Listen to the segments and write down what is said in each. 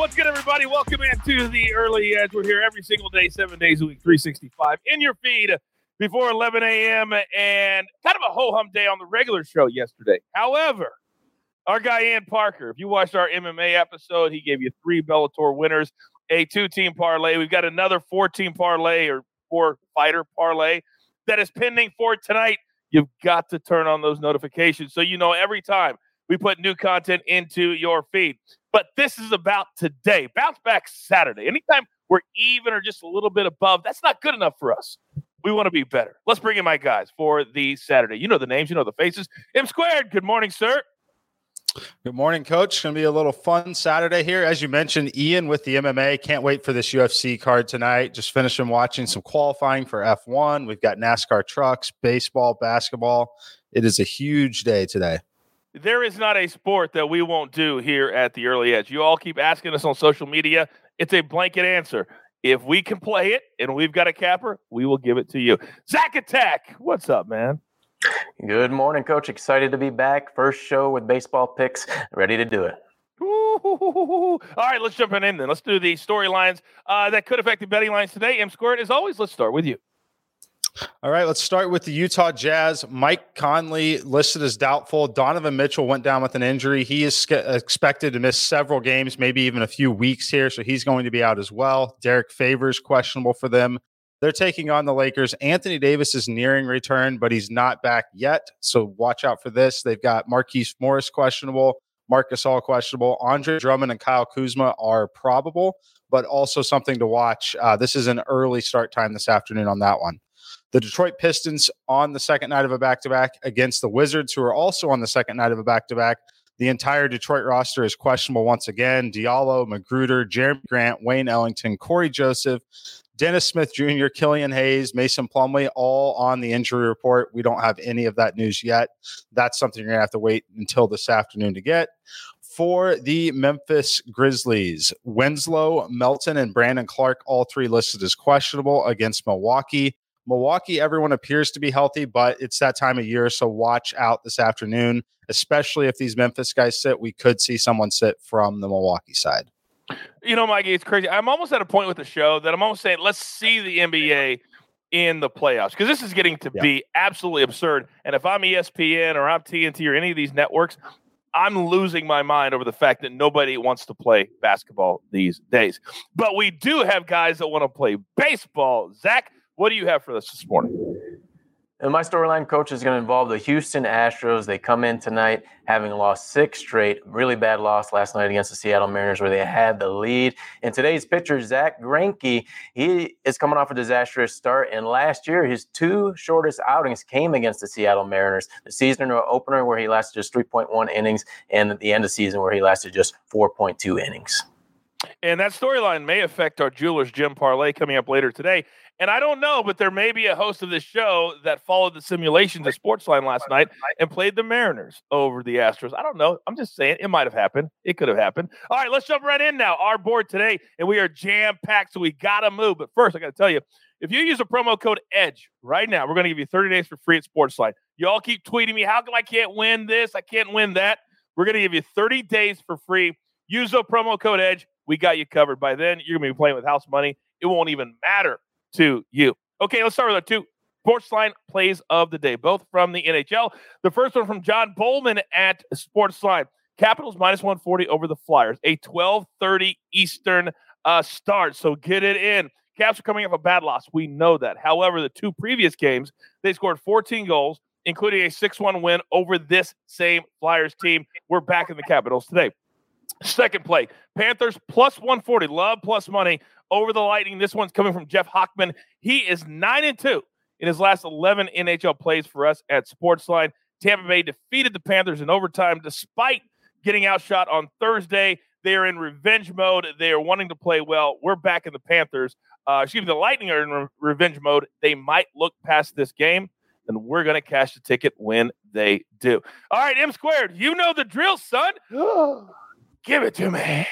What's good, everybody? Welcome into the early edge. We're here every single day, seven days a week, 365 in your feed before 11 a.m. and kind of a ho hum day on the regular show yesterday. However, our guy Ian Parker, if you watched our MMA episode, he gave you three Bellator winners, a two team parlay. We've got another four team parlay or four fighter parlay that is pending for tonight. You've got to turn on those notifications so you know every time we put new content into your feed. But this is about today. Bounce back Saturday. Anytime we're even or just a little bit above, that's not good enough for us. We want to be better. Let's bring in my guys for the Saturday. You know the names, you know the faces. M squared. Good morning, sir. Good morning, coach. Going to be a little fun Saturday here. As you mentioned, Ian with the MMA. Can't wait for this UFC card tonight. Just finishing watching some qualifying for F1. We've got NASCAR trucks, baseball, basketball. It is a huge day today. There is not a sport that we won't do here at the early edge. You all keep asking us on social media. It's a blanket answer. If we can play it and we've got a capper, we will give it to you. Zack Attack, what's up, man? Good morning, Coach. Excited to be back. First show with baseball picks. Ready to do it. All right, let's jump in then. Let's do the storylines uh, that could affect the betting lines today. M squared, as always, let's start with you. All right, let's start with the Utah Jazz. Mike Conley listed as doubtful. Donovan Mitchell went down with an injury. He is expected to miss several games, maybe even a few weeks here, so he's going to be out as well. Derrick Favors questionable for them. They're taking on the Lakers. Anthony Davis is nearing return, but he's not back yet. So watch out for this. They've got Markieff Morris questionable, Marc Gasol questionable. Andre Drummond and Kyle Kuzma are probable, but also something to watch. Uh, this is an early start time this afternoon on that one. The Detroit Pistons on the second night of a back to back against the Wizards, who are also on the second night of a back to back. The entire Detroit roster is questionable once again. Diallo, McGruder, Jerami Grant, Wayne Ellington, Cory Joseph, Dennis Smith Jr., Killian Hayes, Mason Plumlee, all on the injury report. We don't have any of that news yet. That's something you're going to have to wait until this afternoon to get. For the Memphis Grizzlies, Winslow, Melton, and Brandon Clarke, all three listed as questionable against Milwaukee. Milwaukee, everyone appears to be healthy, but it's that time of year. So watch out this afternoon, especially if these Memphis guys sit. We could see someone sit from the Milwaukee side. You know, Mikey, it's crazy. I'm almost at a point with the show that I'm almost saying, let's see the NBA in the playoffs because this is getting to yeah. be absolutely absurd. And if I'm ESPN or I'm TNT or any of these networks, I'm losing my mind over the fact that nobody wants to play basketball these days. But we do have guys that want to play baseball. Zack, what do you have for us this morning? And my storyline coach is going to involve the Houston Astros. They come in tonight having lost six straight. Really bad loss last night against the Seattle Mariners where they had the lead. And today's pitcher, Zack Greinke, he is coming off a disastrous start. And last year, his two shortest outings came against the Seattle Mariners. The season opener where he lasted just 3.1 innings and at the end of the season where he lasted just 4.2 innings. And that storyline may affect our Jewelers Gym parlay coming up later today. And I don't know, but there may be a host of this show that followed the simulations of Sportsline last night and played the Mariners over the Astros. I don't know. I'm just saying it might have happened. It could have happened. All right, let's jump right in now. Our board today, and we are jam packed, so we got to move. But first, I got to tell you, if you use a promo code EDGE right now, we're going to give you 30 days for free at Sportsline. You all keep tweeting me, how come I can't win this? I can't win that. We're going to give you 30 days for free. Use the promo code EDGE. We got you covered. By then, you're going to be playing with house money. It won't even matter to you. Okay, let's start with our two Sportsline plays of the day, both from the NHL. The first one from John Bowman at Sportsline. Capitals minus 140 over the Flyers, a 12:30 Eastern uh, start. So get it in. Caps are coming off a bad loss. We know that. However, the two previous games, they scored 14 goals, including a 6-1 win over this same Flyers team. We're back in the Capitals today. Second play, Panthers plus 140, love plus money over the Lightning. This one's coming from Jeff Hockman. He is 9 and 2 in his last 11 NHL plays for us at Sportsline. Tampa Bay defeated the Panthers in overtime despite getting outshot on Thursday. They are in revenge mode. They are wanting to play well. We're back in the Panthers. Uh, excuse me, the Lightning are in re- revenge mode. They might look past this game, and we're going to cash the ticket when they do. All right, M squared. You know the drill, son. Give it to me.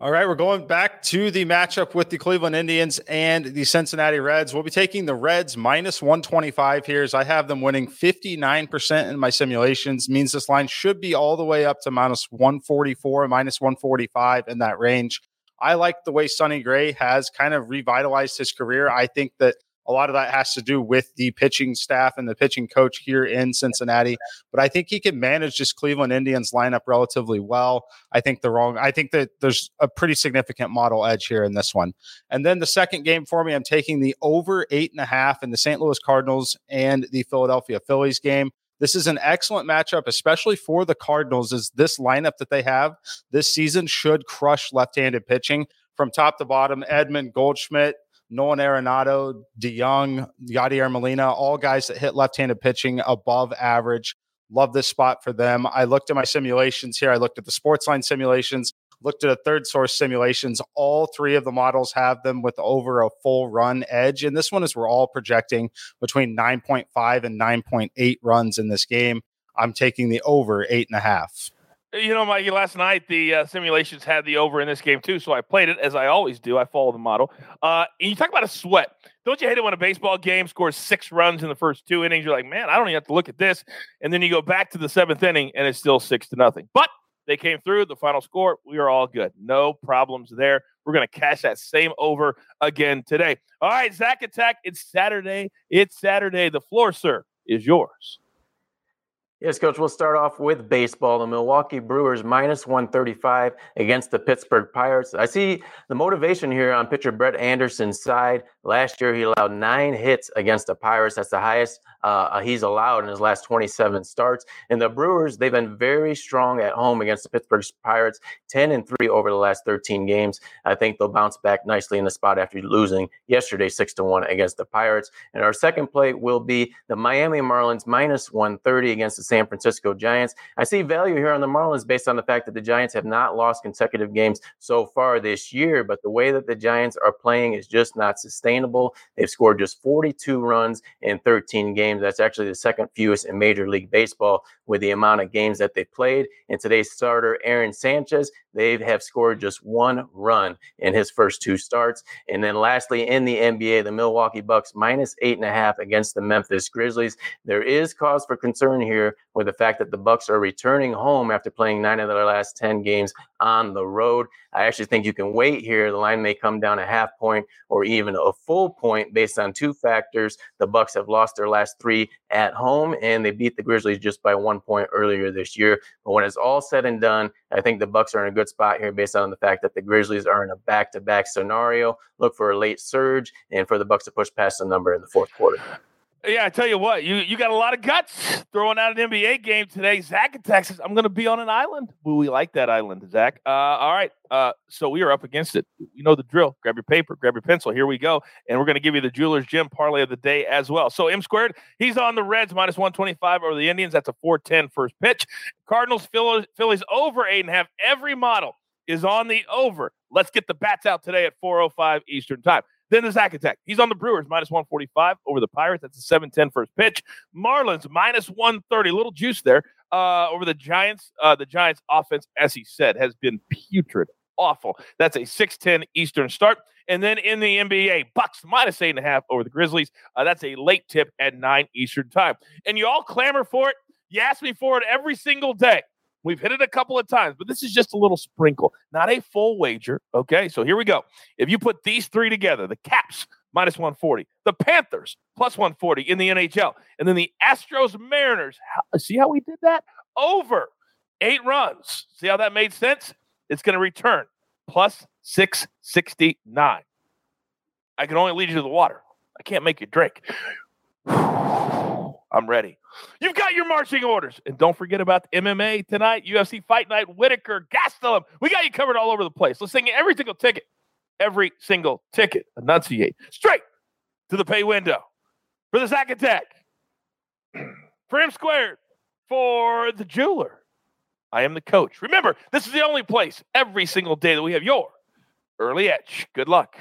All right, we're going back to the matchup with the Cleveland Indians and the Cincinnati Reds. We'll be taking the Reds minus 125 here as I have them winning 59% in my simulations. Means this line should be all the way up to minus 144, minus 145 in that range. I like the way Sonny Gray has kind of revitalized his career. I think that a lot of that has to do with the pitching staff and the pitching coach here in Cincinnati. But I think he can manage this Cleveland Indians lineup relatively well. I think the wrong, I think that there's a pretty significant model edge here in this one. And then the second game for me, I'm taking the over eight and a half in the St. Louis Cardinals and the Philadelphia Phillies game. This is an excellent matchup, especially for the Cardinals, as this lineup that they have this season should crush left handed pitching from top to bottom. Edman, Goldschmidt, Nolan Arenado, DeJong, Yadier Molina, all guys that hit left-handed pitching above average. Love this spot for them. I looked at my simulations here. I looked at the Sportsline simulations, looked at a third source simulations. All three of the models have them with over a full run edge. And this one is we're all projecting between 9.5 and 9.8 runs in this game. I'm taking the over eight and a half. You know, Mikey, last night the uh, simulations had the over in this game too, so I played it as I always do. I follow the model. Uh, and you talk about a sweat. Don't you hate it when a baseball game scores six runs in the first two innings? You're like, man, I don't even have to look at this. And then you go back to the seventh inning and it's still six to nothing. But they came through the final score. We are all good. No problems there. We're going to cash that same over again today. All right, Zack Attack. It's Saturday. It's Saturday. The floor, sir, is yours. Yes, coach. We'll start off with baseball. The Milwaukee Brewers minus 135 against the Pittsburgh Pirates. I see the motivation here on pitcher Brett Anderson's side. Last year, he allowed nine hits against the Pirates. That's the highest uh, he's allowed in his last 27 starts. And the Brewers, they've been very strong at home against the Pittsburgh Pirates, 10 and 3 over the last 13 games. I think they'll bounce back nicely in the spot after losing yesterday 6 to 1 against the Pirates. And our second play will be the Miami Marlins minus 130 against the San Francisco Giants. I see value here on the Marlins based on the fact that the Giants have not lost consecutive games so far this year, but the way that the Giants are playing is just not sustainable. They've scored just 42 runs in 13 games. That's actually the second fewest in Major League Baseball with the amount of games that they played. And today's starter, Aaron Sanchez, they have scored just one run in his first two starts. And then lastly, in the NBA, the Milwaukee Bucks minus eight and a half against the Memphis Grizzlies. There is cause for concern here with the fact that the Bucks are returning home after playing nine of their last 10 games on the road. I actually think you can wait here. The line may come down a half point or even a full point based on two factors. The Bucks have lost their last three at home and they beat the Grizzlies just by one point earlier this year. But when it's all said and done, I think the Bucks are in a good spot here based on the fact that the Grizzlies are in a back-to-back scenario. Look for a late surge and for the Bucks to push past the number in the fourth quarter. Yeah, I tell you what, you you got a lot of guts throwing out an NBA game today. Zack in Texas, I'm going to be on an island. We like that island, Zack. Uh, all right, uh, so we are up against it. You know the drill. Grab your paper, grab your pencil. Here we go, and we're going to give you the Jewelers Gym parlay of the day as well. So M squared, he's on the Reds minus 125 over the Indians. That's a 410 first pitch. Cardinals, Phillies, Phillies over eight and a half. Every model is on the over. Let's get the bats out today at 4:05 Eastern time. Then the Zack Attack. He's on the Brewers, minus 145 over the Pirates. That's a 7 10 first pitch. Marlins, minus 130. Little juice there uh, over the Giants. Uh, the Giants' offense, as he said, has been putrid. Awful. That's a 6 10 Eastern start. And then in the NBA, Bucks minus eight and a half over the Grizzlies. Uh, that's a late tip at 9 Eastern time. And you all clamor for it. You ask me for it every single day. We've hit it a couple of times, but this is just a little sprinkle, not a full wager. Okay, so here we go. If you put these three together, the Caps minus 140, the Panthers plus 140 in the NHL, and then the Astros Mariners. see how we did that? Over eight runs. See how that made sense? It's going to return plus 669. I can only lead you to the water. I can't make you drink. I'm ready. You've got your marching orders. And don't forget about the MMA tonight, UFC Fight Night, Whittaker, Gastelum. We got you covered all over the place. Let's sing every single ticket. Every single ticket. Enunciate straight to the pay window for the Sack Attack. For M squared, for the jeweler. I am the coach. Remember, this is the only place every single day that we have your early edge. Good luck.